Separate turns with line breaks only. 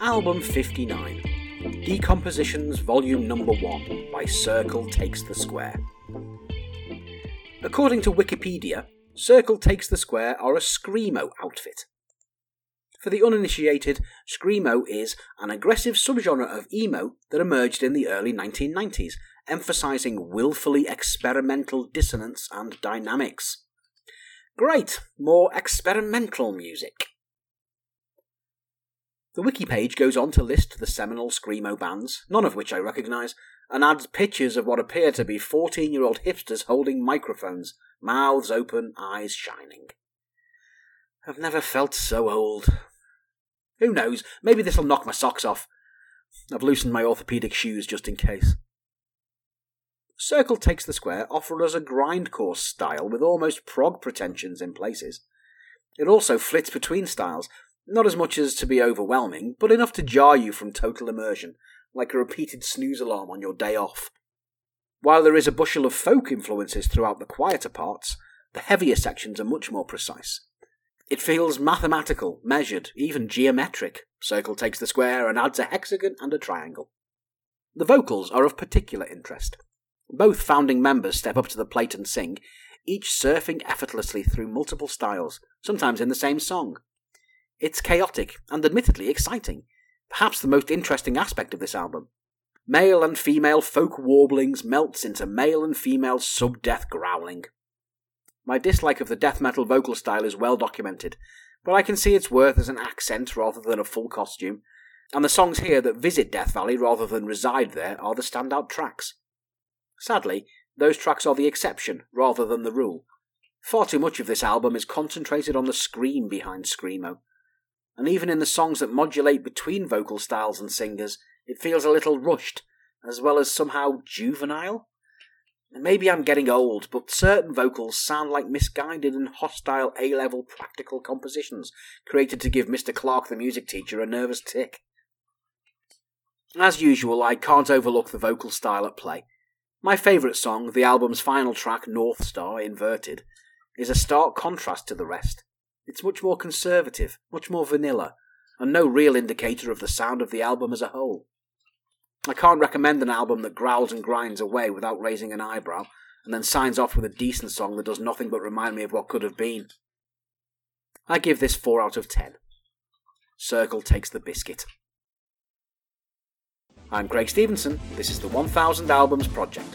Album 59 Decompositions Volume Number 1 by Circle Takes the Square. According to Wikipedia, Circle Takes the Square are a Screamo outfit. For the uninitiated, Screamo is an aggressive subgenre of emo that emerged in the early 1990s, emphasizing willfully experimental dissonance and dynamics. Great, more experimental music. The wiki page goes on to list the seminal Screamo bands, none of which I recognise, and adds pictures of what appear to be 14 year old hipsters holding microphones, mouths open, eyes shining. I've never felt so old. Who knows, maybe this'll knock my socks off. I've loosened my orthopaedic shoes just in case. Circle Takes the Square offer us a grindcore style with almost prog pretensions in places. It also flits between styles, not as much as to be overwhelming, but enough to jar you from total immersion, like a repeated snooze alarm on your day off. While there is a bushel of folk influences throughout the quieter parts, the heavier sections are much more precise. It feels mathematical, measured, even geometric. Circle takes the square and adds a hexagon and a triangle. The vocals are of particular interest. Both founding members step up to the plate and sing, each surfing effortlessly through multiple styles, sometimes in the same song. It's chaotic and admittedly exciting, perhaps the most interesting aspect of this album. Male and female folk warblings melts into male and female sub death growling. My dislike of the death metal vocal style is well documented, but I can see its worth as an accent rather than a full costume, and the songs here that visit Death Valley rather than reside there are the standout tracks. Sadly, those tracks are the exception rather than the rule. Far too much of this album is concentrated on the scream behind Screamo, and even in the songs that modulate between vocal styles and singers, it feels a little rushed, as well as somehow juvenile. Maybe I'm getting old, but certain vocals sound like misguided and hostile A level practical compositions created to give Mr. Clark, the music teacher, a nervous tic. As usual, I can't overlook the vocal style at play. My favourite song, the album's final track, North Star Inverted, is a stark contrast to the rest. It's much more conservative, much more vanilla, and no real indicator of the sound of the album as a whole. I can't recommend an album that growls and grinds away without raising an eyebrow, and then signs off with a decent song that does nothing but remind me of what could have been. I give this 4 out of 10. Circle takes the biscuit. I'm Craig Stevenson. This is the 1000 Albums Project.